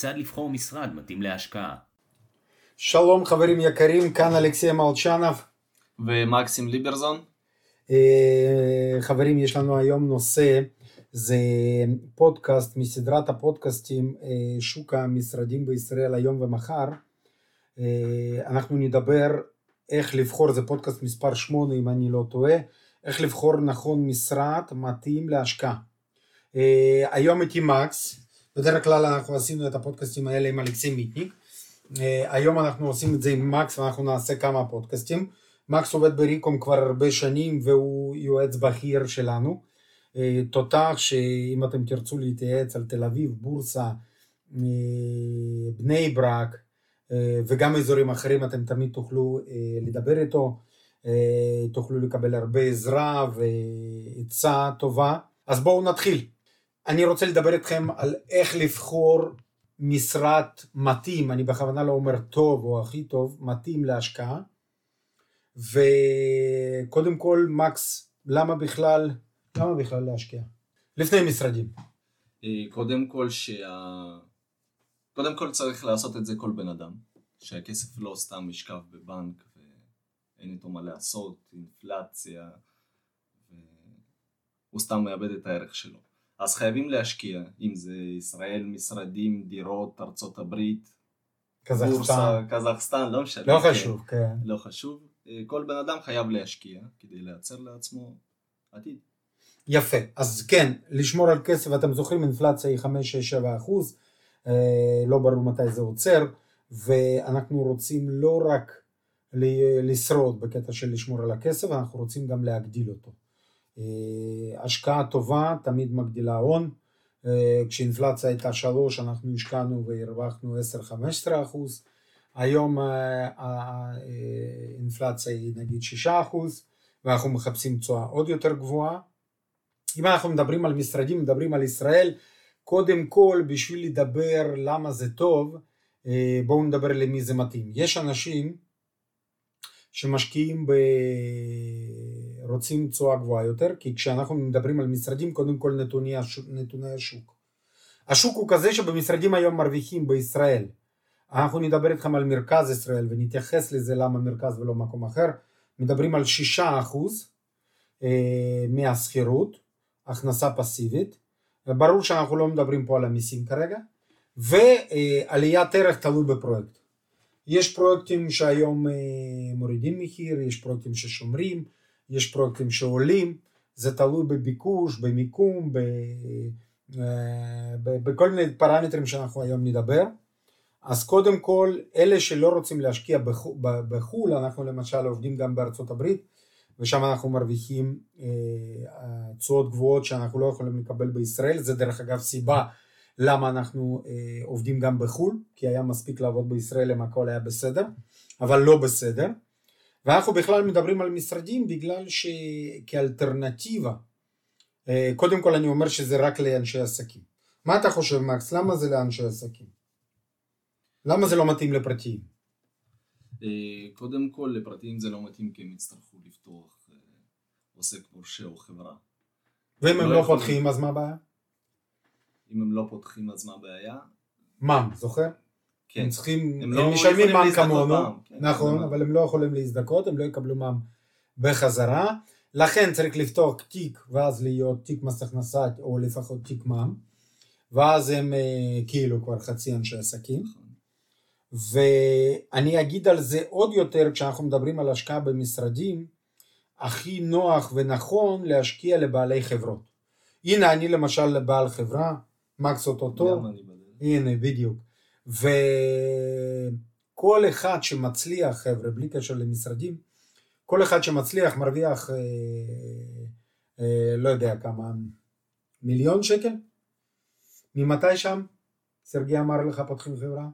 כיצד לבחור משרד מתאים להשקעה. שלום חברים יקרים, כאן אלכסי מלצ'נוב. ומקסים ליברזון. אה, חברים, יש לנו היום נושא, זה פודקאסט מסדרת הפודקאסטים אה, שוק המשרדים בישראל היום ומחר. אה, אנחנו נדבר איך לבחור, זה פודקאסט מספר 8 אם אני לא טועה, איך לבחור נכון משרד מתאים להשקעה. היום איתי מקס, בדרך כלל אנחנו עשינו את הפודקאסטים האלה עם אלכסי מיטניק. היום אנחנו עושים את זה עם מקס ואנחנו נעשה כמה פודקאסטים. מקס עובד בריקום כבר הרבה שנים והוא יועץ בכיר שלנו. תותח שאם אתם תרצו להתייעץ על תל אביב, בורסה, בני ברק וגם אזורים אחרים אתם תמיד תוכלו לדבר איתו, תוכלו לקבל הרבה עזרה ועצה טובה. אז בואו נתחיל. אני רוצה לדבר איתכם על איך לבחור משרד מתאים, אני בכוונה לא אומר טוב או הכי טוב, מתאים להשקעה. וקודם כל, מקס, למה בכלל, למה בכלל להשקיע? לפני משרדים. אה, קודם כל שה... קודם כל צריך לעשות את זה כל בן אדם, שהכסף לא סתם ישכב בבנק ואין איתו מה לעשות, אינפלציה, והוא סתם מאבד את הערך שלו. אז חייבים להשקיע, אם זה ישראל, משרדים, דירות, ארצות הברית, קזחסטן, בורסה, קזחסטן, לא משנה. לא כן, חשוב, כן. לא חשוב. אה, כל בן אדם חייב להשקיע כדי לייצר לעצמו עתיד. יפה, אז כן, לשמור על כסף, אתם זוכרים, אינפלציה היא 5-6-7 אחוז, אה, לא ברור מתי זה עוצר, ואנחנו רוצים לא רק לשרוד בקטע של לשמור על הכסף, אנחנו רוצים גם להגדיל אותו. אה, השקעה טובה תמיד מגדילה הון, אה, כשאינפלציה הייתה 3 אנחנו השקענו והרווחנו 10-15 אחוז, היום אה, האינפלציה היא נגיד 6 אחוז ואנחנו מחפשים תשואה עוד יותר גבוהה. אם אנחנו מדברים על משרדים, מדברים על ישראל, קודם כל בשביל לדבר למה זה טוב, בואו נדבר למי זה מתאים. יש אנשים שמשקיעים ב... רוצים תשואה גבוהה יותר, כי כשאנחנו מדברים על משרדים, קודם כל נתוני, השוק, נתוני השוק. השוק הוא כזה שבמשרדים היום מרוויחים בישראל. אנחנו נדבר איתכם על מרכז ישראל ונתייחס לזה למה מרכז ולא מקום אחר. מדברים על 6% אה, מהשכירות, הכנסה פסיבית. ברור שאנחנו לא מדברים פה על המיסים כרגע. ועליית ערך תלוי בפרויקט. יש פרויקטים שהיום אה, מורידים מחיר, יש פרויקטים ששומרים, יש פרויקטים שעולים, זה תלוי בביקוש, במיקום, ב, אה, ב, בכל מיני פרמטרים שאנחנו היום נדבר. אז קודם כל, אלה שלא רוצים להשקיע בחו"ל, אנחנו למשל עובדים גם בארצות הברית, ושם אנחנו מרוויחים אה, תשואות גבוהות שאנחנו לא יכולים לקבל בישראל, זה דרך אגב סיבה למה אנחנו אה, עובדים גם בחו"ל, כי היה מספיק לעבוד בישראל אם הכל היה בסדר, אבל לא בסדר. ואנחנו בכלל מדברים על משרדים בגלל שכאלטרנטיבה, אה, קודם כל אני אומר שזה רק לאנשי עסקים. מה אתה חושב מקס? למה זה לאנשי עסקים? למה זה לא מתאים לפרטיים? אה, קודם כל לפרטיים זה לא מתאים כי הם יצטרכו לפתוח אה, עוסק מורשה או חברה. ואם הם לא פותחים אז מה הבעיה? אם הם לא פותחים אז מה הבעיה? מע"מ, זוכר? כן. הם צריכים, הם הם, לא משלמים יכולים מע"מ כמונו, מע"מ, כן, נכון, זה אבל הם לא יכולים להזדכות, הם לא יקבלו מע"מ בחזרה, לכן צריך לפתוח תיק ואז להיות תיק מס הכנסה או לפחות תיק מע"מ, ואז הם אה, כאילו כבר חצי אנשי עסקים, נכון. ואני אגיד על זה עוד יותר כשאנחנו מדברים על השקעה במשרדים, הכי נוח ונכון להשקיע לבעלי חברות. הנה אני למשל בעל חברה, מקס אוטוטו. הנה בדיוק, וכל אחד שמצליח חבר'ה בלי קשר למשרדים, כל אחד שמצליח מרוויח אה, אה, לא יודע כמה, מיליון שקל? ממתי שם? סרגי אמר לך פותחים חברה?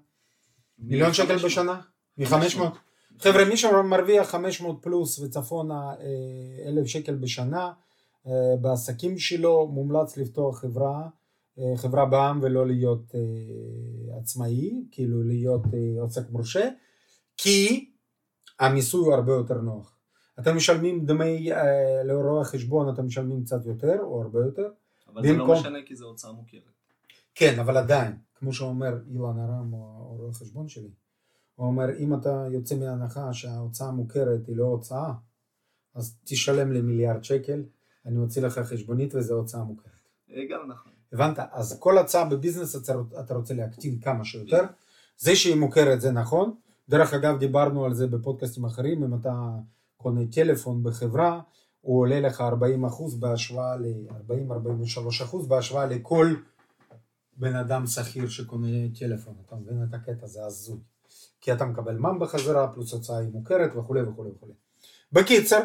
מיליון שקל 500. בשנה? מ-500? חבר'ה מי שמרוויח 500 פלוס וצפונה אה, אלף שקל בשנה אה, בעסקים שלו מומלץ לפתוח חברה, חברה בע"מ ולא להיות אה, עצמאי, כאילו להיות אה, עוסק מורשה, כי המיסוי הוא הרבה יותר נוח. אתם משלמים דמי, אה, לרואי חשבון אתם משלמים קצת יותר או הרבה יותר, אבל זה לא במקום- משנה כי זו הוצאה מוכרת. כן, אבל עדיין, כמו שאומר אילן ארם, או רואה חשבון שלי, הוא אומר, אם אתה יוצא מהנחה שההוצאה מוכרת היא לא הוצאה, אז תשלם לי מיליארד שקל, אני אוציא לך חשבונית וזו הוצאה מוכרת. אה, גם נכון. הבנת? אז כל הצעה בביזנס אתה- רוצה להקטין כמה שיותר. זה שהיא מוכרת זה נכון. דרך אגב, דיברנו על זה בפודקאסטים אחרים, אם אתה קונה טלפון בחברה, הוא עולה לך 40 אחוז בהשוואה ל-40-43 אחוז בהשוואה לכל בן אדם שכיר שקונה טלפון. אתה מבין את הקטע? זה הזוי. כי אתה מקבל מע"מ בחזרה, פלוס הוצאה היא מוכרת וכולי וכולי וכולי. בקיצר,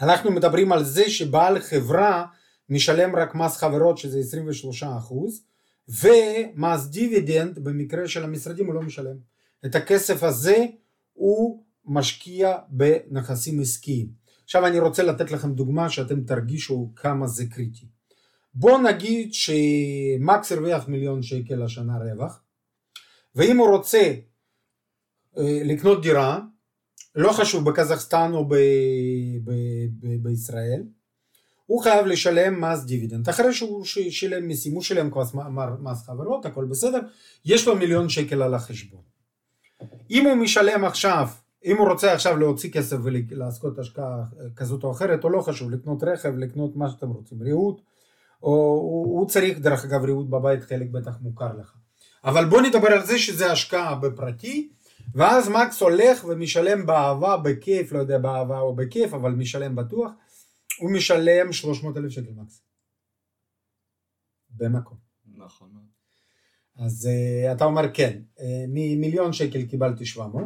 אנחנו מדברים על זה שבעל חברה משלם רק מס חברות שזה 23 אחוז ומס דיבידנד במקרה של המשרדים הוא לא משלם. את הכסף הזה הוא משקיע בנכסים עסקיים. עכשיו אני רוצה לתת לכם דוגמה שאתם תרגישו כמה זה קריטי. בואו נגיד שמקס הרוויח מיליון שקל השנה רווח ואם הוא רוצה אה, לקנות דירה לא חשוב בקזחסטן או ב- ב- ב- בישראל הוא חייב לשלם מס דיבידנד. אחרי שהוא שילם מיסים, הוא שילם כבר מס חברות, הכל בסדר, יש לו מיליון שקל על החשבון. אם הוא משלם עכשיו, אם הוא רוצה עכשיו להוציא כסף ולעשות השקעה כזאת או אחרת, או לא חשוב, לקנות רכב, לקנות מה שאתם רוצים, ריהוט, או הוא, הוא צריך, דרך אגב, ריהוט בבית, חלק בטח מוכר לך. אבל בוא נדבר על זה שזה השקעה בפרטי, ואז מקס הולך ומשלם באהבה, בכיף, לא יודע באהבה או בכיף, אבל משלם בטוח, הוא משלם 300 אלף שקל מקס. במקום. נכון. אז uh, אתה אומר כן, uh, ממיליון שקל קיבלתי 700,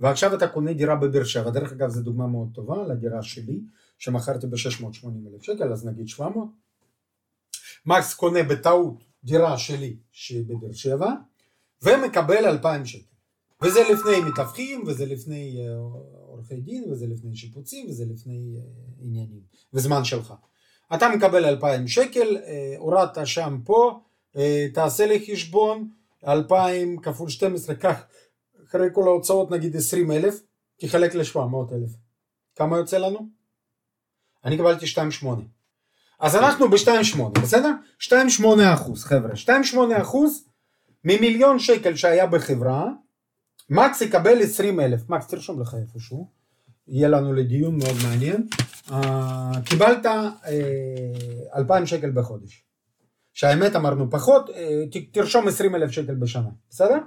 ועכשיו אתה קונה דירה בבאר שבע, דרך אגב זו דוגמה מאוד טובה לדירה שלי, שמכרתי ב-680 אלף שקל, אז נגיד 700. מקס קונה בטעות דירה שלי שבבאר שבע, ומקבל 2,000 שקל. וזה לפני מתווכים, וזה לפני uh, עורכי דין, וזה לפני שיפוצים, וזה לפני uh, עניינים, וזמן שלך. אתה מקבל 2,000 שקל, uh, הורדת שם פה, uh, תעשה לי חשבון, 2,000 כפול 12, קח אחרי כל ההוצאות נגיד 20 אלף, תחלק ל-700 אלף. כמה יוצא לנו? אני קיבלתי 2.8. אז אנחנו ב-2.8, בסדר? 2.8 אחוז, חבר'ה. 2.8 אחוז ממיליון שקל שהיה בחברה, מקס יקבל 20 אלף. מקס, תרשום לך איפשהו. יהיה לנו לדיון מאוד מעניין. אה, קיבלת אה, 2,000 שקל בחודש. שהאמת אמרנו פחות, אה, תרשום 20 אלף שקל בשנה, בסדר?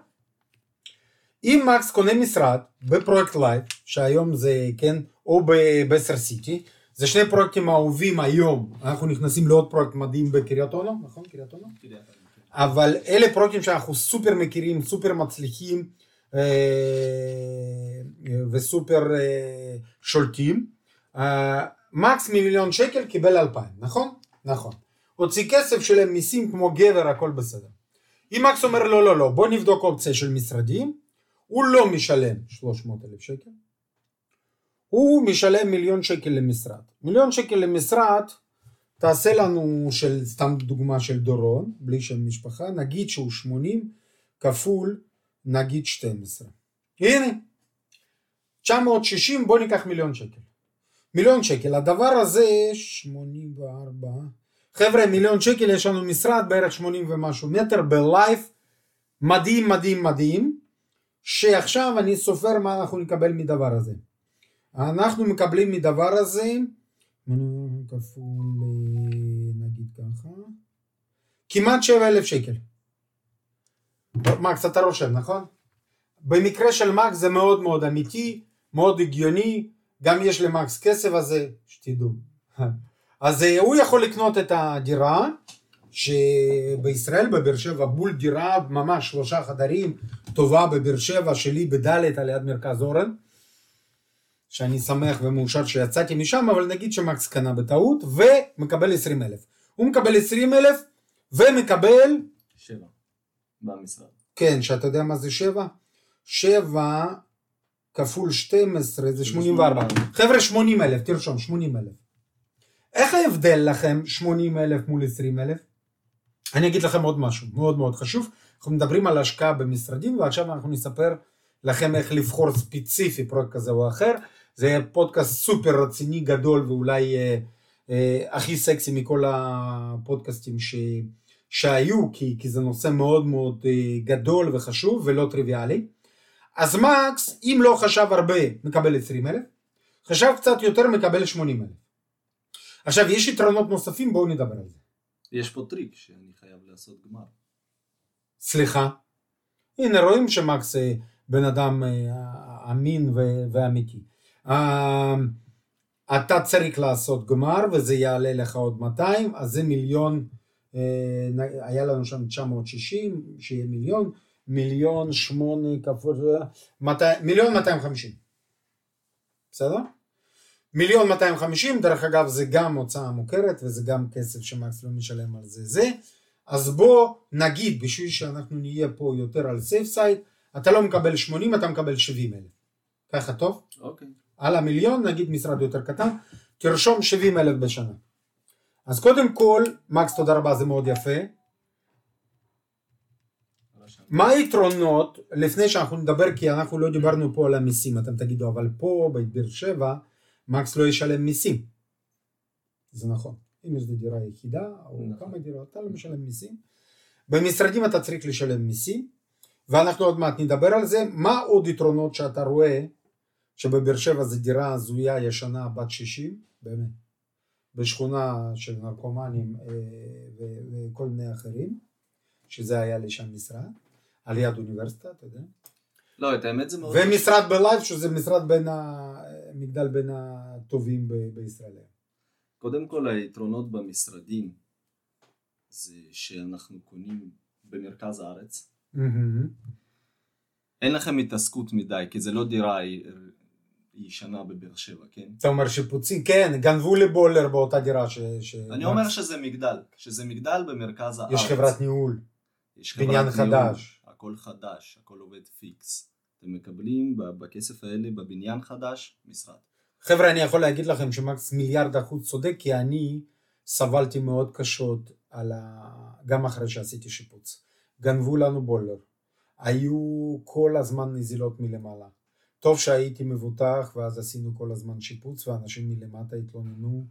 אם מקס קונה משרד בפרויקט לייב, שהיום זה, כן, או בסר סיטי, זה שני פרויקטים אהובים היום, אנחנו נכנסים לעוד פרויקט מדהים בקריית אונו, נכון? קריית אונו? אבל אלה פרויקטים שאנחנו סופר מכירים, סופר מצליחים אה, וסופר אה, שולטים. אה, מקס ממיליון שקל קיבל אלפיים, נכון? נכון. הוציא כסף, שילם מיסים כמו גבר, הכל בסדר. אם מקס אומר לא, לא, לא, בוא נבדוק אופציה של משרדים, הוא לא משלם 300 אלף שקל, הוא משלם מיליון שקל למשרד. מיליון שקל למשרד, תעשה לנו של, סתם דוגמה של דורון, בלי שם משפחה, נגיד שהוא 80 כפול נגיד 12. הנה, 960 בוא ניקח מיליון שקל. מיליון שקל, הדבר הזה 84, חבר'ה מיליון שקל יש לנו משרד בערך 80 ומשהו מטר בלייף, מדהים מדהים מדהים, שעכשיו אני סופר מה אנחנו נקבל מדבר הזה. אנחנו מקבלים מדבר הזה כפול נגיד ככה כמעט 7 אלף שקל. מקס אתה רושם נכון? במקרה של מקס זה מאוד מאוד אמיתי, מאוד הגיוני, גם יש למקס כסף הזה, שתדעו. אז הוא יכול לקנות את הדירה שבישראל בבאר שבע בול דירה ממש שלושה חדרים טובה בבאר שבע שלי בדלת על יד מרכז אורן שאני שמח ומאושר שיצאתי משם אבל נגיד שמקס קנה בטעות ומקבל 20 אלף הוא מקבל 20 אלף ומקבל שבע. במשרד. כן שאתה יודע מה זה 7 7 כפול 12 זה 84 חבר'ה 80 אלף תרשום 80 אלף. איך ההבדל לכם 80 אלף מול 20 אלף? אני אגיד לכם עוד משהו מאוד מאוד חשוב, אנחנו מדברים על השקעה במשרדים ועכשיו אנחנו נספר לכם איך לבחור ספציפי פרויקט כזה או אחר, זה פודקאסט סופר רציני גדול ואולי אה, אה, הכי סקסי מכל הפודקאסטים ש, שהיו, כי, כי זה נושא מאוד מאוד אה, גדול וחשוב ולא טריוויאלי. אז מקס, אם לא חשב הרבה, מקבל 20 אלף, חשב קצת יותר, מקבל 80 אלף. עכשיו, יש יתרונות נוספים, בואו נדבר על זה. יש פה טריק שאני חייב לעשות גמר. סליחה. הנה, רואים שמקס אה, בן אדם אה, אמין ואמיתי. אתה צריך לעשות גמר וזה יעלה לך עוד 200, אז זה מיליון, היה לנו שם 960, שיהיה מיליון, מיליון שמונה כפול, 200, מיליון 250. בסדר? מיליון 250, דרך אגב זה גם הוצאה מוכרת וזה גם כסף שמקס לא משלם על זה זה. אז בוא נגיד בשביל שאנחנו נהיה פה יותר על סייף סייד, אתה לא מקבל 80 אתה מקבל 70 אלף. ככה טוב? אוקיי. על המיליון נגיד משרד יותר קטן, תרשום 70 אלף בשנה. אז קודם כל, מקס תודה רבה זה מאוד יפה. מה היתרונות, לפני שאנחנו נדבר, כי אנחנו לא דיברנו פה על המיסים, אתם תגידו, אבל פה בבאר שבע, מקס לא ישלם מיסים. זה נכון. אם יש דירה יחידה, או נכון. כמה דירות, אתה לא משלם מיסים. במשרדים אתה צריך לשלם מיסים, ואנחנו עוד מעט נדבר על זה. מה עוד יתרונות שאתה רואה, שבבאר שבע זו דירה הזויה ישנה בת 60, באמת, בשכונה של נרקומנים אה, וכל מיני אחרים, שזה היה לי שם משרד, על יד אוניברסיטה, אתה יודע. לא, את האמת זה מאוד... ומשרד בלייב, שזה משרד בין ה... מגדל בין הטובים ב- בישראל. קודם כל היתרונות במשרדים זה שאנחנו קונים במרכז הארץ. מהמם. אין לכם התעסקות מדי, כי זה לא דירה ישנה בבאר שבע, כן? אתה אומר שיפוצים, כן, גנבו לי בולר באותה דירה ש... ש... אני אומר שזה מגדל, שזה מגדל במרכז הארץ. יש חברת ניהול, יש חברת בניין ניהול, חדש. הכל חדש, הכל עובד פיקס. אתם מקבלים בכסף האלה בבניין חדש משרד. חבר'ה, אני יכול להגיד לכם שמקס מיליארד אחוז צודק, כי אני סבלתי מאוד קשות על ה... גם אחרי שעשיתי שיפוץ. גנבו לנו בולר. היו כל הזמן נזילות מלמעלה. טוב שהייתי מבוטח, ואז עשינו כל הזמן שיפוץ, ואנשים מלמטה התלוננו,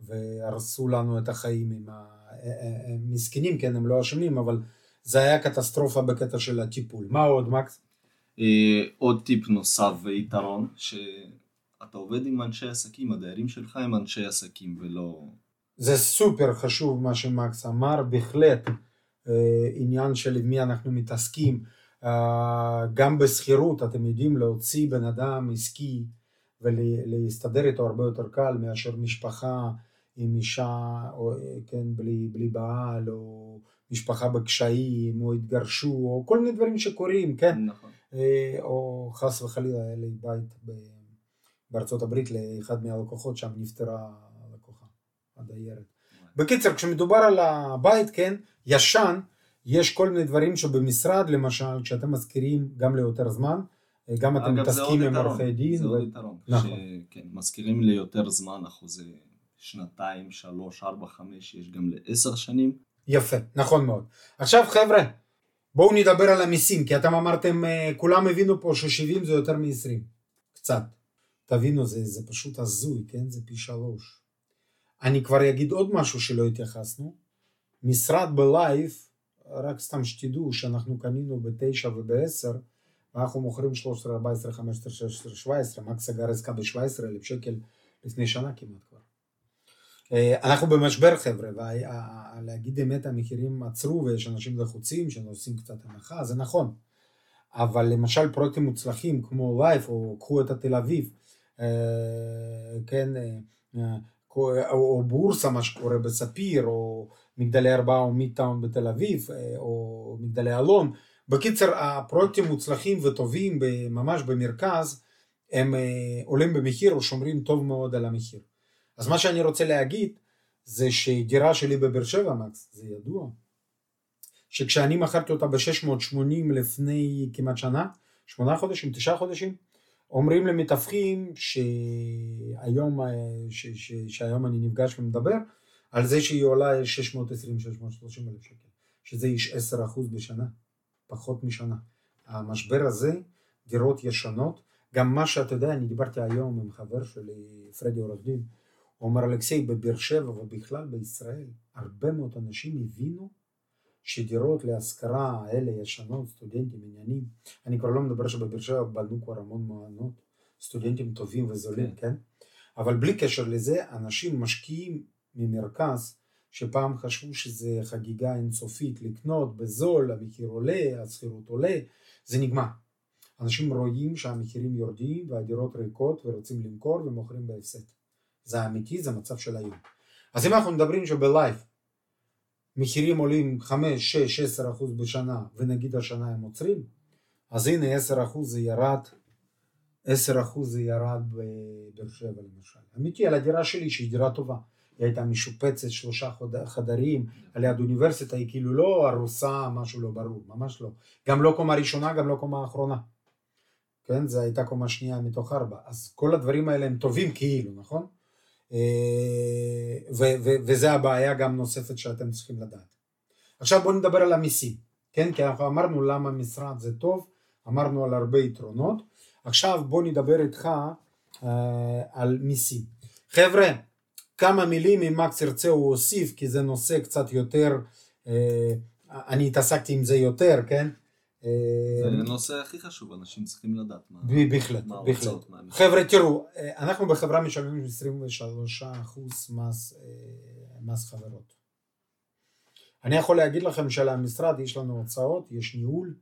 והרסו לנו את החיים עם ה... הם מסכנים, כן, הם לא אשמים, אבל זה היה קטסטרופה בקטע של הטיפול. מה עוד, מקס? אה, עוד טיפ נוסף ויתרון, שאתה עובד עם אנשי עסקים, הדיירים שלך הם אנשי עסקים ולא... זה סופר חשוב מה שמקס אמר, בהחלט אה, עניין של מי אנחנו מתעסקים, אה, גם בשכירות אתם יודעים להוציא בן אדם עסקי ולהסתדר איתו הרבה יותר קל מאשר משפחה עם אישה, או, אה, כן, בלי, בלי בעל, או משפחה בקשיים, או התגרשו, או כל מיני דברים שקורים, כן, נכון. אה, או חס וחלילה היה לי בית ב- בארצות הברית לאחד מהלקוחות שם נפטרה הלקוחה, הדיירת. בקיצר, כשמדובר על הבית, כן, ישן, יש כל מיני דברים שבמשרד, למשל, כשאתם מזכירים גם ליותר זמן, אה, גם אתם מתעסקים עם עורכי דין. זה ו- עוד יתרון. נכון. כן, מזכירים לי יותר זמן, אחוזי שנתיים, שלוש, ארבע, חמש, יש גם לעשר שנים. יפה, נכון מאוד. עכשיו חבר'ה, בואו נדבר על המיסים, כי אתם אמרתם, אה, כולם הבינו פה ש-70 זה יותר מ-20, קצת. תבינו, זה, זה פשוט הזוי, כן? זה פי שלוש. אני כבר אגיד עוד משהו שלא התייחסנו. משרד בלייב, רק סתם שתדעו שאנחנו קנינו בתשע ובעשר, ואנחנו מוכרים 13, 14, 15, 16, 17, מקס סגר עסקה ב-17 אלף שקל לפני שנה כמעט כבר. אה, אנחנו במשבר חבר'ה, ולהגיד אמת המחירים עצרו ויש אנשים לחוצים שנושאים קצת הנחה, זה נכון. אבל למשל פרויקטים מוצלחים כמו לייף או קחו את התל אביב, אה, כן, אה, או בורסה מה שקורה בספיר, או מגדלי ארבעה או מידטאון בתל אביב, אה, או מגדלי אלון. בקיצר הפרויקטים מוצלחים וטובים ממש במרכז, הם אה, עולים במחיר או שומרים טוב מאוד על המחיר. אז מה שאני רוצה להגיד זה שדירה שלי בבאר שבע מקס, זה ידוע, שכשאני מכרתי אותה ב-680 לפני כמעט שנה, שמונה חודשים, תשעה חודשים, אומרים למתווכים שהיום, אה, שהיום אני נפגש ומדבר על זה שהיא עולה 620-630 אלף שקל, שזה איש 10% בשנה, פחות משנה. המשבר הזה, דירות ישנות, גם מה שאתה יודע, אני דיברתי היום עם חבר שלי, פרדי עורך דין, הוא אומר אלכסי, בבאר שבע ובכלל בישראל, הרבה מאוד אנשים הבינו שדירות להשכרה האלה ישנות, סטודנטים, עניינים, אני כבר לא מדבר שבבאר שבע בנו כבר המון מעונות, סטודנטים טובים וזולים, כן? אבל בלי קשר לזה, אנשים משקיעים ממרכז, שפעם חשבו שזה חגיגה אינסופית לקנות בזול, המחיר עולה, השכירות עולה, זה נגמר. אנשים רואים שהמחירים יורדים והדירות ריקות ורוצים למכור ומוכרים בהפסד. זה אמיתי, זה מצב של היום. אז אם אנחנו מדברים שבלייב מחירים עולים 5, 6, 10 אחוז בשנה ונגיד השנה הם עוצרים, אז הנה 10 אחוז זה ירד, 10 אחוז זה ירד בבאר שבע למשל. אמיתי, על הדירה שלי שהיא דירה טובה. היא הייתה משופצת שלושה חדרים, על יד אוניברסיטה, היא כאילו לא ארוסה, משהו לא ברור, ממש לא. גם לא קומה ראשונה, גם לא קומה אחרונה. כן, זו הייתה קומה שנייה מתוך ארבע. אז כל הדברים האלה הם טובים כאילו, נכון? אה, וזה הבעיה גם נוספת שאתם צריכים לדעת. עכשיו בואו נדבר על המיסים, כן? כי אנחנו אמרנו למה משרד זה טוב, אמרנו על הרבה יתרונות. עכשיו בואו נדבר איתך אה, על מיסים. חבר'ה, כמה מילים אם מקס ירצה הוא הוסיף, כי זה נושא קצת יותר, אה, אני התעסקתי עם זה יותר, כן? זה הנושא הכי חשוב, אנשים צריכים לדעת מה בהחלט, בהחלט. חבר'ה תראו, אה, אנחנו בחברה משלמים 23% מס, אה, מס חברות. אני יכול להגיד לכם שלמשרד יש לנו הוצאות, יש ניהול,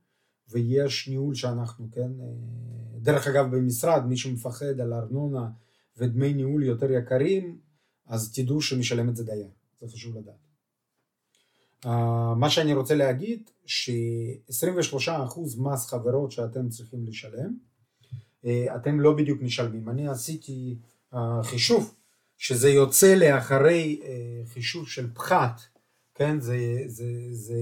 ויש ניהול שאנחנו, כן, אה, דרך אגב במשרד מי שמפחד על ארנונה ודמי ניהול יותר יקרים, אז תדעו שמשלם את זה דייר, זה חשוב לדעת. Uh, מה שאני רוצה להגיד, ש-23% מס חברות שאתם צריכים לשלם, uh, אתם לא בדיוק משלמים. אני עשיתי uh, חישוב, שזה יוצא לאחרי uh, חישוב של פחת, כן, זה, זה, זה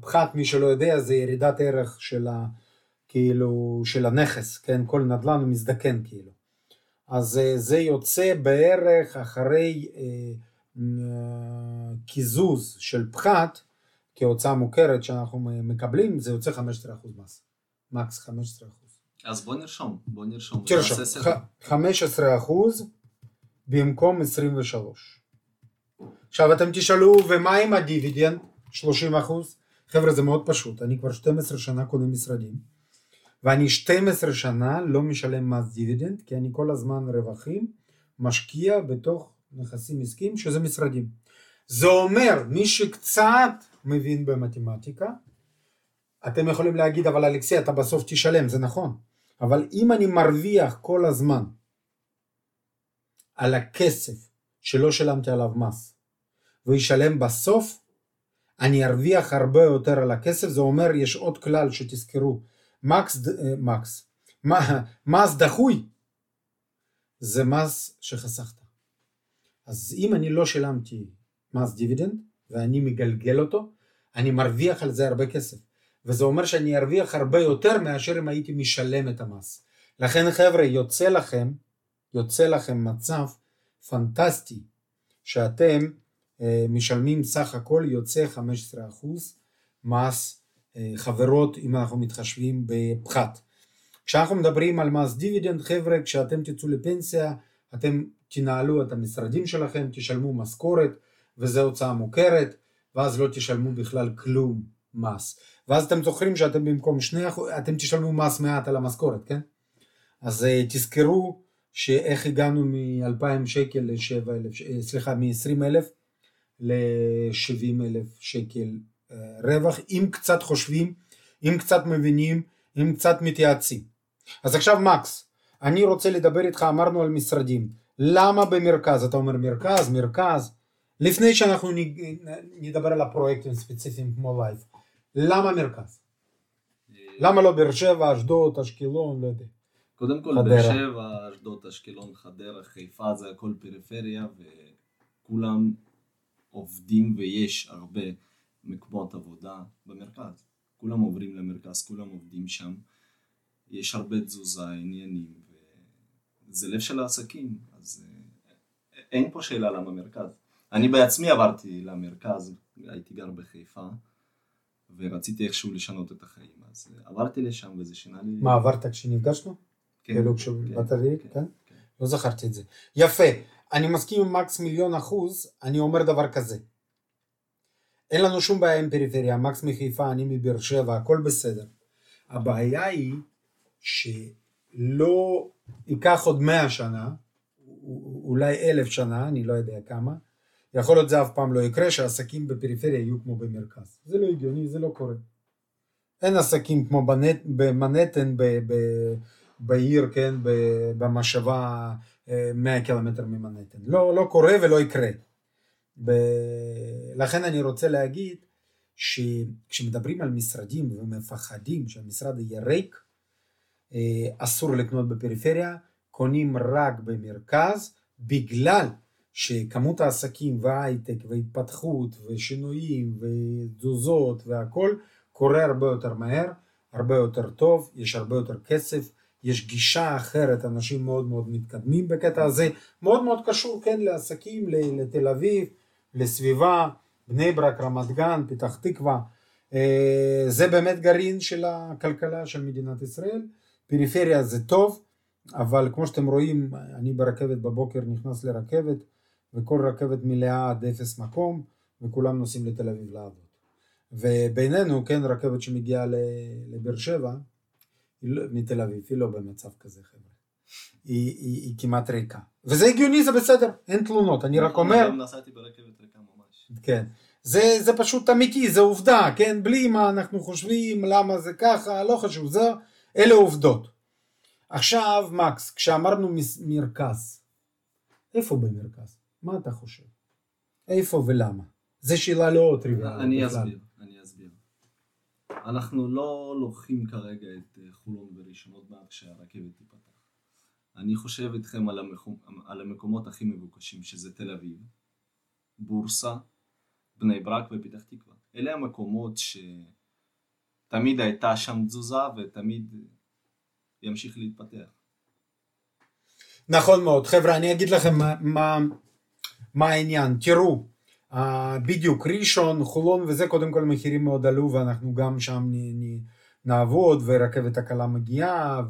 פחת, מי שלא יודע, זה ירידת ערך של, ה, כאילו, של הנכס, כן, כל נדל"ן מזדקן כאילו. אז uh, זה יוצא בערך אחרי uh, קיזוז של פחת כהוצאה מוכרת שאנחנו מקבלים, זה יוצא 15% מס, מקס 15%. אז בוא נרשום, בוא נרשום. תרשום, ונעשה סדר. ח- 15% במקום 23. עכשיו אתם תשאלו, ומה עם הדיבידנד? 30%? חבר'ה זה מאוד פשוט, אני כבר 12 שנה קונה משרדים, ואני 12 שנה לא משלם מס דיבידנד, כי אני כל הזמן רווחים משקיע בתוך נכסים עסקיים שזה משרדים. זה אומר מי שקצת מבין במתמטיקה, אתם יכולים להגיד אבל אלכסי אתה בסוף תשלם, זה נכון, אבל אם אני מרוויח כל הזמן על הכסף שלא שילמתי עליו מס וישלם בסוף, אני ארוויח הרבה יותר על הכסף, זה אומר יש עוד כלל שתזכרו, מקס, אה, מקס, מס דחוי זה מס שחסכת. אז אם אני לא שילמתי מס דיבידנד ואני מגלגל אותו, אני מרוויח על זה הרבה כסף. וזה אומר שאני ארוויח הרבה יותר מאשר אם הייתי משלם את המס. לכן חבר'ה, יוצא לכם, יוצא לכם מצב פנטסטי שאתם אה, משלמים סך הכל יוצא 15% מס חברות אם אנחנו מתחשבים בפחת. כשאנחנו מדברים על מס דיבידנד, חבר'ה, כשאתם תצאו לפנסיה, אתם תנהלו את המשרדים שלכם, תשלמו משכורת, וזו הוצאה מוכרת, ואז לא תשלמו בכלל כלום מס. ואז אתם זוכרים שאתם במקום שני אחוז, אתם תשלמו מס מעט על המשכורת, כן? אז uh, תזכרו שאיך הגענו מ-2,000 שקל ל-7,000, סליחה, מ-20,000 ל-70,000 שקל רווח, אם קצת חושבים, אם קצת מבינים, אם קצת מתייעצים. אז עכשיו מקס, אני רוצה לדבר איתך, אמרנו על משרדים, למה במרכז? אתה אומר מרכז, מרכז, לפני שאנחנו נדבר על הפרויקטים ספציפיים כמו LYFE, למה מרכז? למה לא באר שבע, אשדוד, אשקלון, לא יודע. קודם כל. באר שבע, אשדוד, אשקלון, חדרה, חיפה, זה הכל פריפריה, וכולם עובדים ויש הרבה מקומות עבודה במרכז. כולם עוברים למרכז, כולם עובדים שם. יש הרבה תזוזה, עניינים, וזה לב של העסקים, אז אה, אין פה שאלה למה מרכז. אני בעצמי עברתי למרכז, הייתי גר בחיפה, ורציתי איכשהו לשנות את החיים, אז אה, עברתי לשם וזה שינה לי... מה עברת כשנפגשנו? כן, כאילו כשבאת לי, כן, כן? כן. לא זכרתי את זה. יפה, אני מסכים עם מקס מיליון אחוז, אני אומר דבר כזה. אין לנו שום בעיה עם פריפריה, מקס מחיפה, אני מבאר שבע, הכל בסדר. הבעיה היא שלא ייקח עוד מאה שנה, אולי אלף שנה, אני לא יודע כמה, יכול להיות זה אף פעם לא יקרה, שהעסקים בפריפריה יהיו כמו במרכז. זה לא הגיוני, זה לא קורה. אין עסקים כמו בנט, במנהטן, ב, ב, בעיר, כן, במושבה 100 קילומטר ממנהטן. לא, לא קורה ולא יקרה. ב... לכן אני רוצה להגיד שכשמדברים על משרדים ומפחדים שהמשרד יהיה ריק, אה, אסור לקנות בפריפריה, קונים רק במרכז, בגלל שכמות העסקים וההייטק והתפתחות ושינויים ותזוזות והכל קורה הרבה יותר מהר, הרבה יותר טוב, יש הרבה יותר כסף, יש גישה אחרת, אנשים מאוד מאוד מתקדמים בקטע הזה, מאוד מאוד קשור כן לעסקים, לתל אביב, לסביבה, בני ברק, רמת גן, פתח תקווה, אה, זה באמת גרעין של הכלכלה של מדינת ישראל, פריפריה זה טוב, אבל כמו שאתם רואים, אני ברכבת בבוקר נכנס לרכבת, וכל רכבת מלאה עד אפס מקום, וכולם נוסעים לתל אביב לעבוד. ובינינו, כן, רכבת שמגיעה לבאר שבע, לא, מתל אביב, היא לא במצב כזה חבר'ה. היא, היא, היא כמעט ריקה. וזה הגיוני, זה בסדר, אין תלונות, אני רק אומר... אני נסעתי ברכבת. כן. זה, זה פשוט אמיתי, זה עובדה, כן? בלי מה אנחנו חושבים, למה זה ככה, לא חשוב, זה, אלה עובדות. עכשיו, מקס, כשאמרנו מרכז, איפה במרכז? מה אתה חושב? איפה ולמה? זו שאלה לא טריוויאלית. אני אסביר, אני אסביר. אנחנו לא לוקחים כרגע את אה, חולון וראשון עוד מעט כשהרכבת תיפתח. אני חושב איתכם על, המקום, על המקומות הכי מבוקשים, שזה תל אביב, בורסה, בני ברק ופתח תקווה. אלה המקומות שתמיד הייתה שם תזוזה ותמיד ימשיך להתפתח. נכון מאוד. חבר'ה, אני אגיד לכם מה, מה, מה העניין. תראו, uh, בדיוק, ראשון, חולון וזה, קודם כל מחירים מאוד עלו ואנחנו גם שם נ, נ, נעבוד, ורכבת הקלה מגיעה,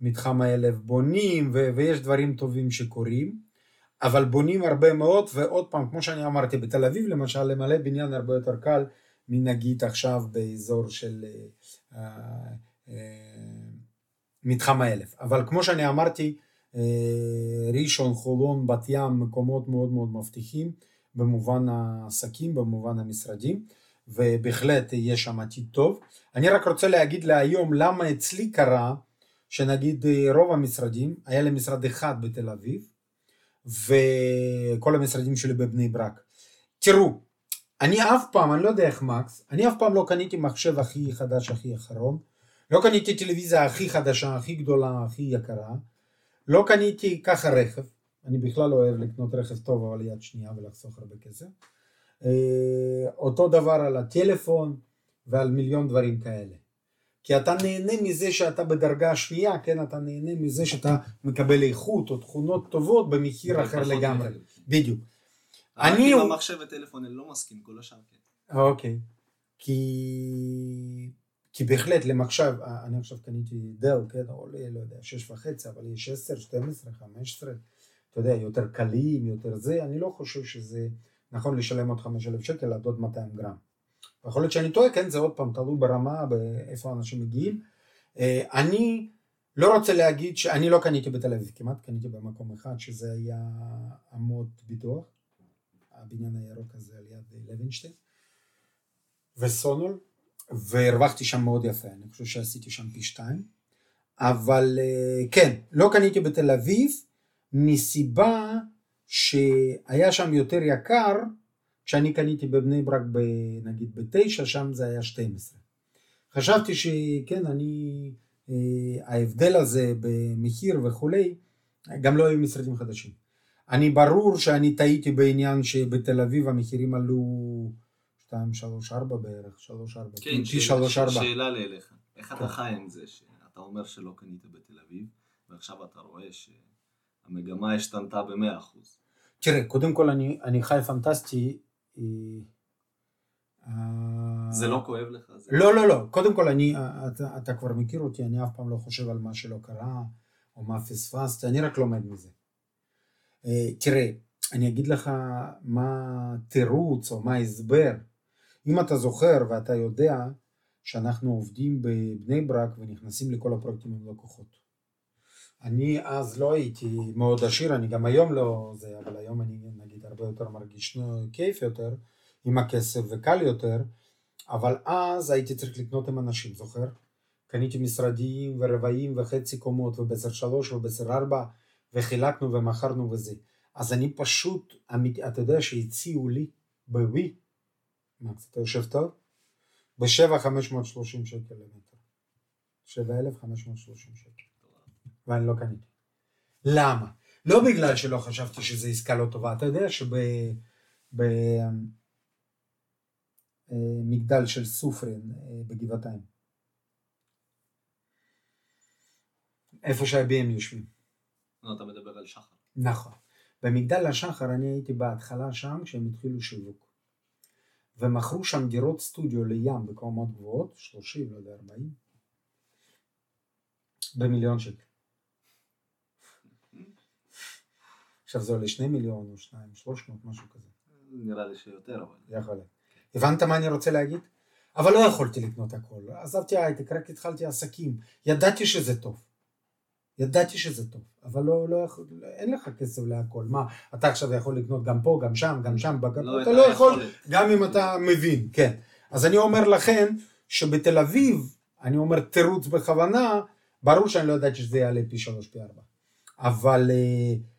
ומתחם האלף בונים, ו, ויש דברים טובים שקורים. אבל בונים הרבה מאוד, ועוד פעם, כמו שאני אמרתי, בתל אביב למשל, למלא בניין הרבה יותר קל מנגיד עכשיו באזור של uh, uh, מתחם האלף. אבל כמו שאני אמרתי, אה, ראשון, חולון, בת ים, מקומות מאוד מאוד מבטיחים במובן העסקים, במובן המשרדים, ובהחלט יש שם עתיד טוב. אני רק רוצה להגיד להיום למה אצלי קרה שנגיד אה, רוב המשרדים, היה לי משרד אחד בתל אביב, וכל המשרדים שלי בבני ברק. תראו, אני אף פעם, אני לא יודע איך מקס, אני אף פעם לא קניתי מחשב הכי חדש, הכי אחרון, לא קניתי טלוויזיה הכי חדשה, הכי גדולה, הכי יקרה, לא קניתי ככה רכב, אני בכלל לא אוהב לקנות רכב טוב אבל יד שנייה ולחסוך הרבה כסף. אה, אותו דבר על הטלפון ועל מיליון דברים כאלה. כי אתה נהנה מזה שאתה בדרגה השנייה, כן, אתה נהנה מזה שאתה מקבל איכות או תכונות טובות במחיר אחר לגמרי. בדיוק. אני... עם המחשב וטלפון אני לא מסכים, כל השאר כן. אוקיי. כי... כי בהחלט למחשב, אני עכשיו קניתי דל, כן, עולה, לא יודע, שש וחצי, אבל יש עשר, שתים עשרה, חמש עשרה, אתה יודע, יותר קלים, יותר זה, אני לא חושב שזה נכון לשלם עוד חמש אלף שקל עד עוד 200 גרם. יכול להיות שאני טועה, כן, זה עוד פעם תלוי ברמה, באיפה אנשים מגיעים. אה, אני לא רוצה להגיד שאני לא קניתי בתל אביב, כמעט קניתי במקום אחד, שזה היה עמוד ביטוח, הבניין הירוק הזה על יד לוינשטיין, וסונול, והרווחתי שם מאוד יפה, אני חושב שעשיתי שם פי שתיים, אבל אה, כן, לא קניתי בתל אביב מסיבה שהיה שם יותר יקר כשאני קניתי בבני ברק ב, נגיד בתשע, שם זה היה 12. חשבתי שכן, אני, אה, ההבדל הזה במחיר וכולי, גם לא היו משרדים חדשים. אני ברור שאני טעיתי בעניין שבתל אביב המחירים עלו 2, 3, 4 בערך, 3, 4, כן, פי 3, 4. שאלה לאליך, איך אתה כן. חי עם זה שאתה אומר שלא קנית בתל אביב, ועכשיו אתה רואה שהמגמה השתנתה ב-100%? תראה, קודם כל אני, אני חי פנטסטי. אה, זה לא כואב לך? זה לא, לא, לא. קודם כל, אני, אתה, אתה כבר מכיר אותי, אני אף פעם לא חושב על מה שלא קרה, או מה פספסתי, אני רק לומד מזה. אה, תראה, אני אגיד לך מה התירוץ או מה ההסבר אם אתה זוכר ואתה יודע שאנחנו עובדים בבני ברק ונכנסים לכל הפרויקטים עם לקוחות. אני אז לא הייתי מאוד עשיר, אני גם היום לא זה, אבל היום אני נגיד הרבה יותר מרגיש כיף יותר עם הכסף וקל יותר, אבל אז הייתי צריך לקנות עם אנשים, זוכר? קניתי משרדים ורבעים וחצי קומות ובעשר שלוש ובעשר ארבע וחילקנו ומכרנו וזה. אז אני פשוט, אתה יודע שהציעו לי בווי, מקס, אתה יושב טוב? בשבע חמש מאות שלושים שקל למטר. שבע אלף חמש מאות שלושים שקל. ואני לא קניתי. למה? לא בגלל שלא חשבתי שזו עסקה לא טובה. אתה יודע שבמגדל של סופרין בגבעתיים, איפה שהביהם יושבים. לא, אתה מדבר על שחר. נכון. במגדל השחר אני הייתי בהתחלה שם כשהם התחילו שיווק. ומכרו שם דירות סטודיו לים בקומות גבוהות, 30, לא יודע, 40, במיליון שקל. עכשיו זה עולה 2 מיליון או 2, 300, משהו כזה. נראה לי שיותר, אבל... יכול להיות. הבנת מה אני רוצה להגיד? אבל לא יכולתי לקנות הכל. עזבתי הייטק, רק התחלתי עסקים. ידעתי שזה טוב. ידעתי שזה טוב, אבל לא, לא יכול, אין לך כסף להכל. מה, אתה עכשיו יכול לקנות גם פה, גם שם, גם שם, בג... לא אתה לא יכול, יכולת. גם אם אתה מבין, כן. אז אני אומר לכם, שבתל אביב, אני אומר תירוץ בכוונה, ברור שאני לא ידעתי שזה יעלה פי שלוש, פי ארבע. אבל uh,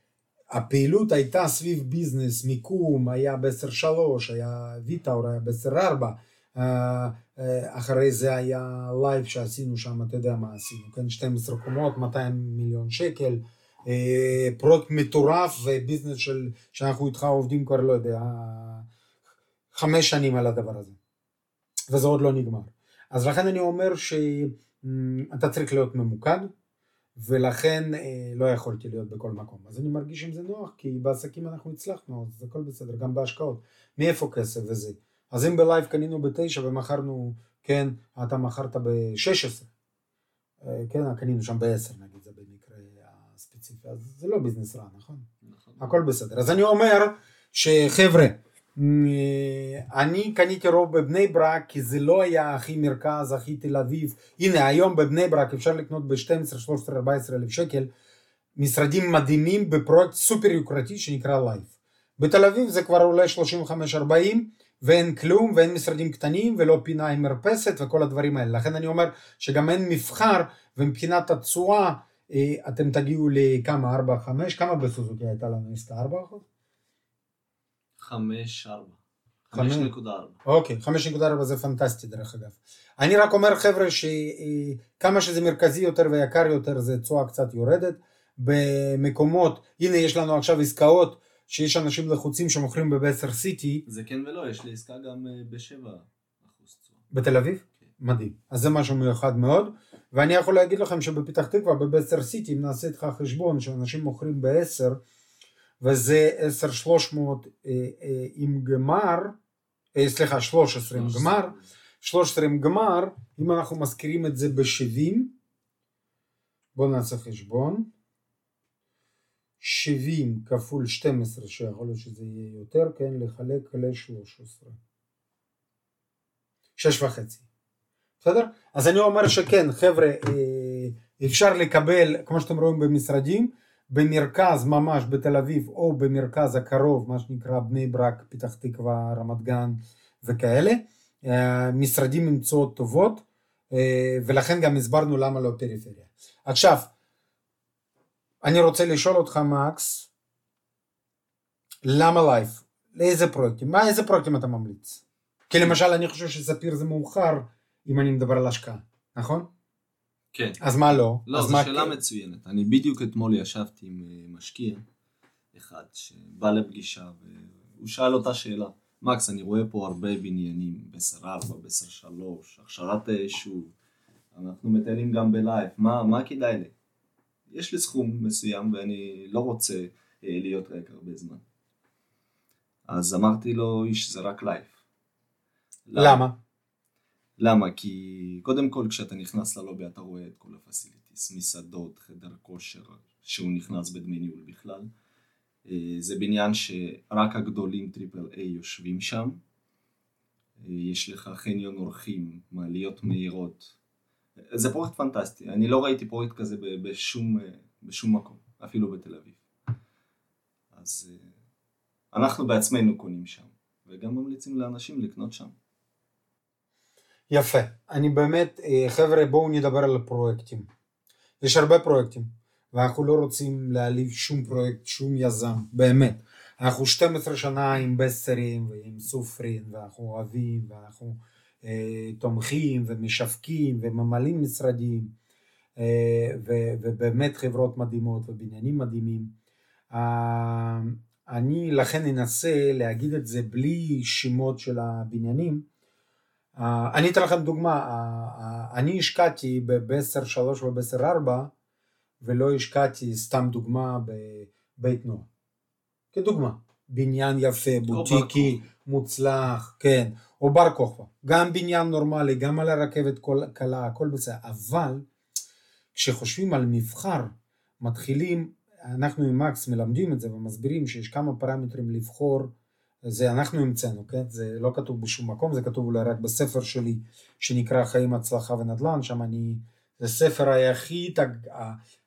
הפעילות הייתה סביב ביזנס, מיקום, היה בעשר שלוש, היה ויטאור, היה בעשר ארבע. אה, אה, אחרי זה היה LYFE שעשינו שם, אתה יודע מה עשינו, כן, 12 קומות, 200 מיליון שקל, אה, פרויקט מטורף וביזנס של, שאנחנו איתך עובדים כבר, לא יודע, חמש שנים על הדבר הזה, וזה עוד לא נגמר. אז לכן אני אומר שאתה צריך להיות ממוקד, ולכן אה, לא יכולתי להיות בכל מקום. אז אני מרגיש עם זה נוח, כי בעסקים אנחנו הצלחנו, אז הכל בסדר, גם בהשקעות. מאיפה כסף וזה? אז אם ב LYFE קנינו בתשע ומכרנו, כן, אתה מכרת ב-16, כן, קנינו שם ב-10 נגיד, זה במקרה הספציפי, אז זה לא ביזנס רע, נכון? נכון. הכל בסדר. אז אני אומר שחבר'ה, אני קניתי רוב בבני ברק כי זה לא היה הכי מרכז, הכי תל אביב. הנה היום בבני ברק אפשר לקנות ב-12, 13, 14 אלף שקל משרדים מדהימים בפרויקט סופר יוקרתי שנקרא LYFE. בתל אביב זה כבר אולי 35-40 ואין כלום ואין משרדים קטנים ולא פינה עם מרפסת וכל הדברים האלה. לכן אני אומר שגם אין מבחר ומבחינת התשואה אה, אתם תגיעו לכמה, 4-5, כמה בסוזוקי הייתה לנו עסקה? 4 אחוז? חמש, ארבע. חמש. חמש נקודה ארבע. אוקיי, 5.4 זה פנטסטי דרך אגב. אני רק אומר חבר'ה שכמה שזה מרכזי יותר ויקר יותר זה תשואה קצת יורדת. במקומות, הנה יש לנו עכשיו עסקאות שיש אנשים לחוצים שמוכרים בבסר סיטי זה כן ולא, יש לי עסקה גם אה, בשבע אחוז תשואה. בתל אביב, מדהים. אז זה משהו מיוחד מאוד. ואני יכול להגיד לכם שבפתח תקווה בבסר סיטי אם נעשה איתך חשבון שאנשים מוכרים ב-10 וזה 10 300 אה, אה, עם גמר, אה, סליחה 13 עם גמר, 13 עם גמר, אם אנחנו מזכירים את זה ב-70, בואו נעשה חשבון, 70 כפול 12 שיכול להיות שזה יהיה יותר, כן, לחלק ל-13. שש וחצי. בסדר? אז אני אומר שכן, חבר'ה, אפשר לקבל, כמו שאתם רואים במשרדים, במרכז ממש בתל אביב או במרכז הקרוב, מה שנקרא בני ברק, פתח תקווה, רמת גן וכאלה, אה, משרדים עם תשואות טובות, אה, ולכן גם הסברנו למה לא פריפריה. עכשיו, אני רוצה לשאול אותך מקס, למה LYFE? לאיזה פרויקטים? מה, איזה פרויקטים אתה ממליץ? כי למשל אני חושב שספיר זה מאוחר אם אני מדבר על השקעה, נכון? כן. אז מה לא? לא, זו שאלה כן? מצוינת. אני בדיוק אתמול ישבתי עם אה, משקיע אחד שבא לפגישה והוא שאל אותה שאלה. מקס, אני רואה פה הרבה בניינים, בסר 4, בסר 3, הכשרת היישוב, אנחנו מטיילים גם ב LYFE, מה, מה כדאי לי? יש לי סכום מסוים ואני לא רוצה אה, להיות ריק הרבה זמן. אז אמרתי לו, איש, זה רק LYFE. למה? למה? כי קודם כל כשאתה נכנס ללובי אתה רואה את כל ה facilities, מסעדות, חדר כושר, שהוא נכנס בדמי ניהול בכלל. אה, זה בניין שרק הגדולים triple A יושבים שם. יש לך חניון אורחים, מעליות מהירות. זה פרויקט פנטסטי, אני לא ראיתי פרויקט כזה בשום, בשום מקום, אפילו בתל אביב. אז אנחנו בעצמנו קונים שם, וגם ממליצים לאנשים לקנות שם. יפה. אני באמת, אה, חבר'ה, בואו נדבר על הפרויקטים. יש הרבה פרויקטים, ואנחנו לא רוצים להעליב שום פרויקט, שום יזם, באמת. אנחנו 12 שנה עם בסטרים ועם סופרים, ואנחנו אוהבים, ואנחנו אה, תומכים ומשווקים וממלאים משרדים, אה, ו, ובאמת חברות מדהימות ובניינים מדהימים. אה, אני לכן אנסה להגיד את זה בלי שמות של הבניינים. אה, אני אתן לכם דוגמה, אה, אה, אני השקעתי בבסר 3 ובסר 4 ולא השקעתי סתם דוגמה בבית נוער. כדוגמה, בניין יפה, בוטיקי, מוצלח, כן, או בר כוכבא, גם בניין נורמלי, גם על הרכבת קלה, הכל בסדר, אבל כשחושבים על מבחר, מתחילים אנחנו עם מקס מלמדים את זה ומסבירים שיש כמה פרמטרים לבחור, זה אנחנו המצאנו, כן? זה לא כתוב בשום מקום, זה כתוב אולי רק בספר שלי שנקרא חיים, הצלחה ונדל"ן, שם אני, זה ספר היחיד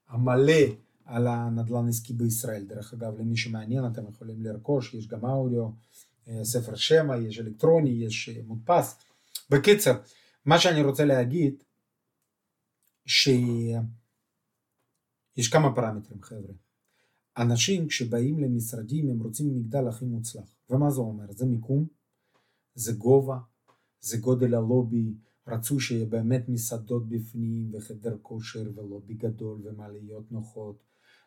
המלא על הנדל"ן עסקי בישראל, דרך אגב למי שמעניין אתם יכולים לרכוש, יש גם אודיו, אה, ספר שמע, יש אלקטרוני, יש אה, מודפס. בקיצר, מה שאני רוצה להגיד, ש... יש כמה פרמטרים חבר'ה. אנשים כשבאים למשרדים הם רוצים מגדל הכי מוצלח. ומה זה אומר? זה מיקום, זה גובה, זה גודל הלובי, רצו שיהיה באמת מסעדות בפנים וחדר כושר ולובי גדול ומעליות נוחות?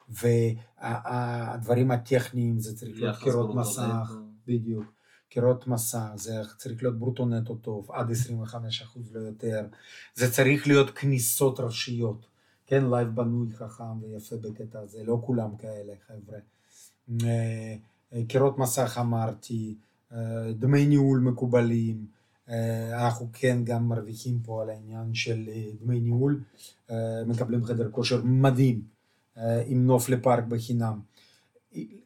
והדברים הטכניים זה צריך להיות קירות מסך, בדיוק, קירות מסך, זה צריך להיות ברוטו נטו טוב, עד 25% לא יותר, זה צריך להיות כניסות ראשיות, כן, LYFE בנוי חכם ויפה בקטע הזה, לא כולם כאלה חבר'ה. אה, אה, קירות מסך אמרתי, אה, דמי ניהול מקובלים, אנחנו כן גם מרוויחים פה על העניין של דמי ניהול, מקבלים חדר כושר מדהים עם נוף לפארק בחינם.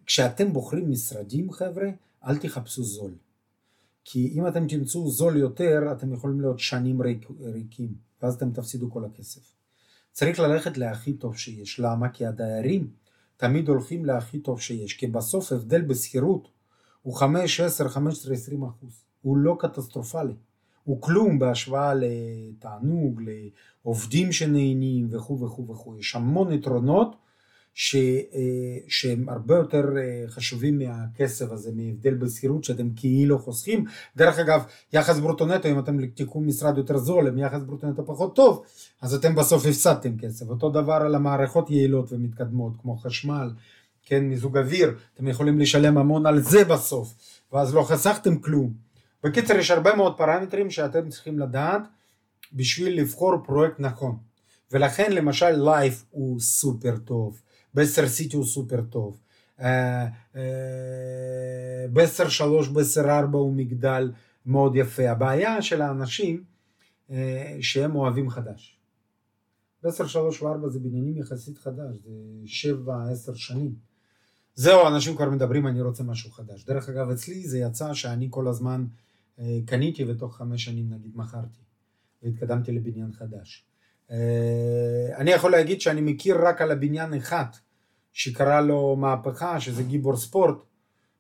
כשאתם בוחרים משרדים חבר'ה, אל תחפשו זול. כי אם אתם תמצאו זול יותר, אתם יכולים להיות שנים ריק, ריקים, ואז אתם תפסידו כל הכסף. צריך ללכת להכי טוב שיש. למה? כי הדיירים תמיד הולכים להכי טוב שיש, כי בסוף הבדל בשכירות הוא 5, 10, 15, 20 אחוז. הוא לא קטסטרופלי. הוא כלום בהשוואה לתענוג, לעובדים שנהנים וכו' וכו' וכו'. יש המון יתרונות ש, אה, שהם הרבה יותר אה, חשובים מהכסף הזה, מהבדל בשכירות שאתם כאילו חוסכים. דרך אגב, יחס ברוטו נטו, אם אתם תיקחו משרד יותר זול עם יחס ברוטו נטו פחות טוב, אז אתם בסוף הפסדתם כסף. אותו דבר על המערכות יעילות ומתקדמות, כמו חשמל, כן, מיזוג אוויר, אתם יכולים לשלם המון על זה בסוף, ואז לא חסכתם כלום. בקיצר, יש הרבה מאוד פרמטרים שאתם צריכים לדעת בשביל לבחור פרויקט נכון. ולכן למשל לייף הוא סופר טוב. בסר סיטי הוא סופר טוב. אה, אה, בסר שלוש, בסר ארבע הוא מגדל מאוד יפה. הבעיה של האנשים אה, שהם אוהבים חדש. בסר שלוש וארבע זה בניינים יחסית חדש, זה שבע, עשר שנים. זהו, אנשים כבר מדברים, אני רוצה משהו חדש. דרך אגב, אצלי זה יצא שאני כל הזמן קניתי ותוך חמש שנים נגיד מכרתי, והתקדמתי לבניין חדש. אה, אני יכול להגיד שאני מכיר רק על הבניין אחד שקרה לו מהפכה שזה גיבור ספורט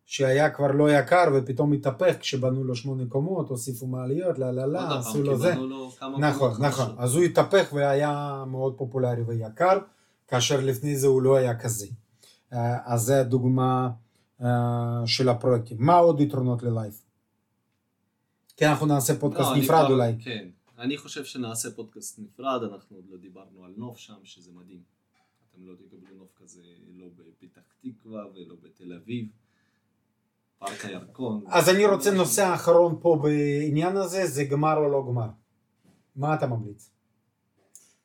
שהיה כבר לא יקר ופתאום התהפך כשבנו לו שמונה קומות הוסיפו מעליות לא לא לא עשו לו זה. נכון נכון. אז הוא התהפך והיה מאוד פופולרי ויקר כאשר לפני זה הוא לא היה כזה. אה, אז זה הדוגמה אה, של הפרויקטים. מה עוד יתרונות ללייף? כי אנחנו נעשה פודקאסט לא, נפרד אולי. כן. אני חושב שנעשה פודקאסט נפרד, אנחנו עוד לא דיברנו על נוף שם, שזה מדהים. אתם לא תקבלו נוף כזה לא בפתח תקווה ולא בתל אביב. פארק הירקון. אז אני רוצה נושא האחרון פה בעניין הזה, זה גמר או לא גמר. מה אתה ממליץ?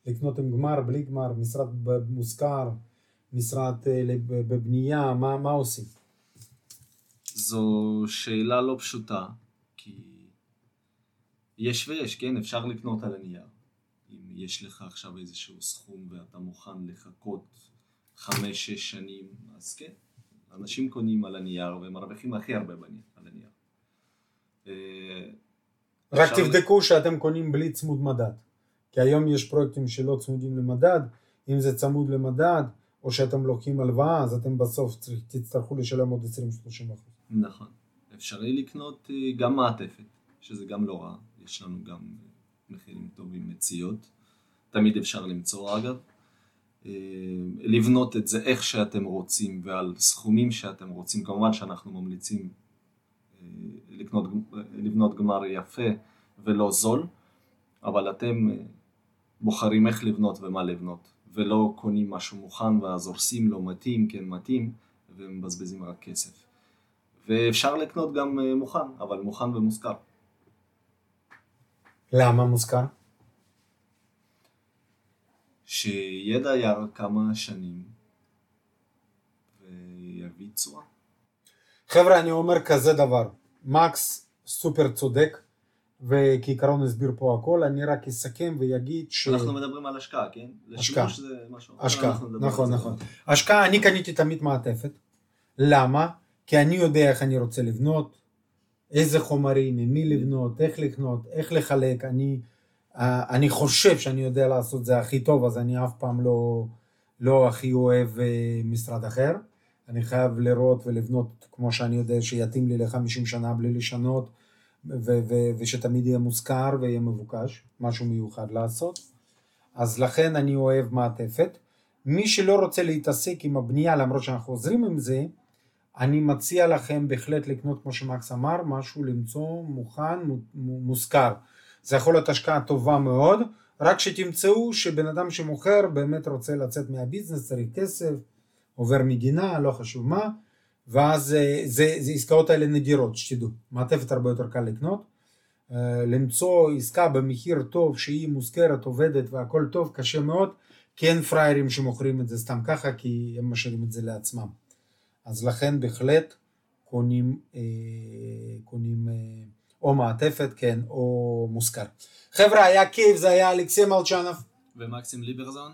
לקנות עם גמר, בלי גמר, משרד מושכר, משרד אה, בבנייה, מה, מה עושים? זו שאלה לא פשוטה, כי יש ויש, כן, אפשר לקנות על הנייר. אם יש לך עכשיו איזשהו סכום ואתה מוכן לחכות חמש-שש שנים, אז כן, אנשים קונים על הנייר ומרוויחים הכי הרבה בנייר, על הנייר. אה, רק תבדקו שאתם קונים בלי צמוד מדד. כי היום יש פרויקטים שלא צמודים למדד, אם זה צמוד למדד, או שאתם לוקחים הלוואה, אז אתם בסוף תצטרכו לשלם עוד 20-30 אחוז. נכון. אפשרי לקנות אה, גם מעטפת, שזה גם לא רע, יש לנו גם אה, מחירים טובים מציאות. תמיד אפשר למצוא אגב. אה, לבנות את זה איך שאתם רוצים ועל סכומים שאתם רוצים. כמובן שאנחנו ממליצים אה, לקנות, לבנות גמר יפה ולא זול, אבל אתם אה, בוחרים איך לבנות ומה לבנות, ולא קונים משהו מוכן ואז הורסים לא מתאים, כן מתאים, ומבזבזים רק כסף. ואפשר לקנות גם אה, מוכן, אבל מוכן ומושכר. למה מוזכר? שיהיה דייר כמה שנים ויביא תשואה. חבר'ה, אני אומר כזה דבר, מקס סופר צודק, וכעיקרון הסביר פה הכל, אני רק אסכם ויגיד ש... אנחנו מדברים על השקעה, כן? השקעה. זה משהו השקעה, נכון, נכון. השקעה, אני קניתי תמיד מעטפת. למה? כי אני יודע איך אני רוצה לבנות, איזה חומרים, עם מי לבנות, איך לקנות, איך לחלק. אני, אה, אני חושב שאני יודע לעשות זה הכי טוב, אז אני אף פעם לא, לא הכי אוהב אה, משרד אחר. אני חייב לראות ולבנות כמו שאני יודע שיתאים לי ל-50 שנה בלי לשנות, ו- ו- ושתמיד יהיה מושכר ויהיה מבוקש, משהו מיוחד לעשות. אז לכן אני אוהב מעטפת. מי שלא רוצה להתעסק עם הבנייה, למרות שאנחנו עוזרים עם זה, אני מציע לכם בהחלט לקנות, כמו שמקס אמר, משהו למצוא מוכן, מו- מו- מושכר. זה יכול להיות השקעה טובה מאוד, רק שתמצאו שבן אדם שמוכר באמת רוצה לצאת מהביזנס, צריך כסף, עובר מדינה, לא חשוב מה, ואז אה, זה, זה עסקאות האלה נדירות, שתדעו. מעטפת הרבה יותר קל לקנות. אה, למצוא עסקה במחיר טוב שהיא מושכרת, עובדת והכל טוב, קשה מאוד, כי אין פראיירים שמוכרים את זה סתם ככה, כי הם משאירים את זה לעצמם. אז לכן בהחלט קונים, אה, קונים אה, או מעטפת, כן, או מושכר. חבר'ה, היה כיף, זה היה אלכסי מלצ'נוב. ומקסים ליברזון?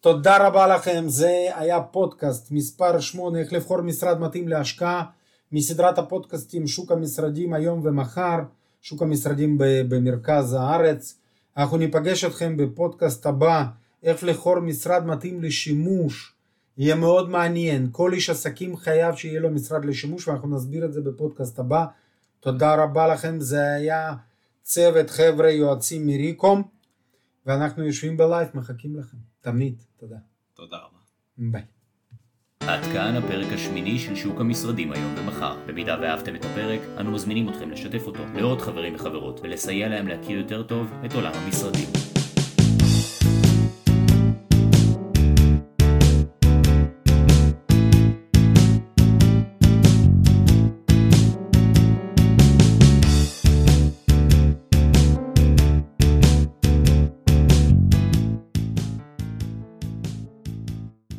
תודה רבה לכם, זה היה פודקאסט מספר 8, איך לבחור משרד מתאים להשקעה, מסדרת הפודקאסטים שוק המשרדים היום ומחר, שוק המשרדים במרכז הארץ. אנחנו ניפגש אתכם בפודקאסט הבא, איך לבחור משרד מתאים לשימוש, יהיה מאוד מעניין, כל איש עסקים חייב שיהיה לו משרד לשימוש ואנחנו נסביר את זה בפודקאסט הבא. תודה רבה לכם, זה היה צוות חבר'ה יועצים מריקום. ואנחנו יושבים בלייב, מחכים לכם, תמיד, תודה. תודה רבה. ביי. עד כאן הפרק השמיני של שוק המשרדים היום ומחר. במידה ואהבתם את הפרק, אנו מזמינים אתכם לשתף אותו לעוד חברים וחברות ולסייע להם להכיר יותר טוב את עולם המשרדים.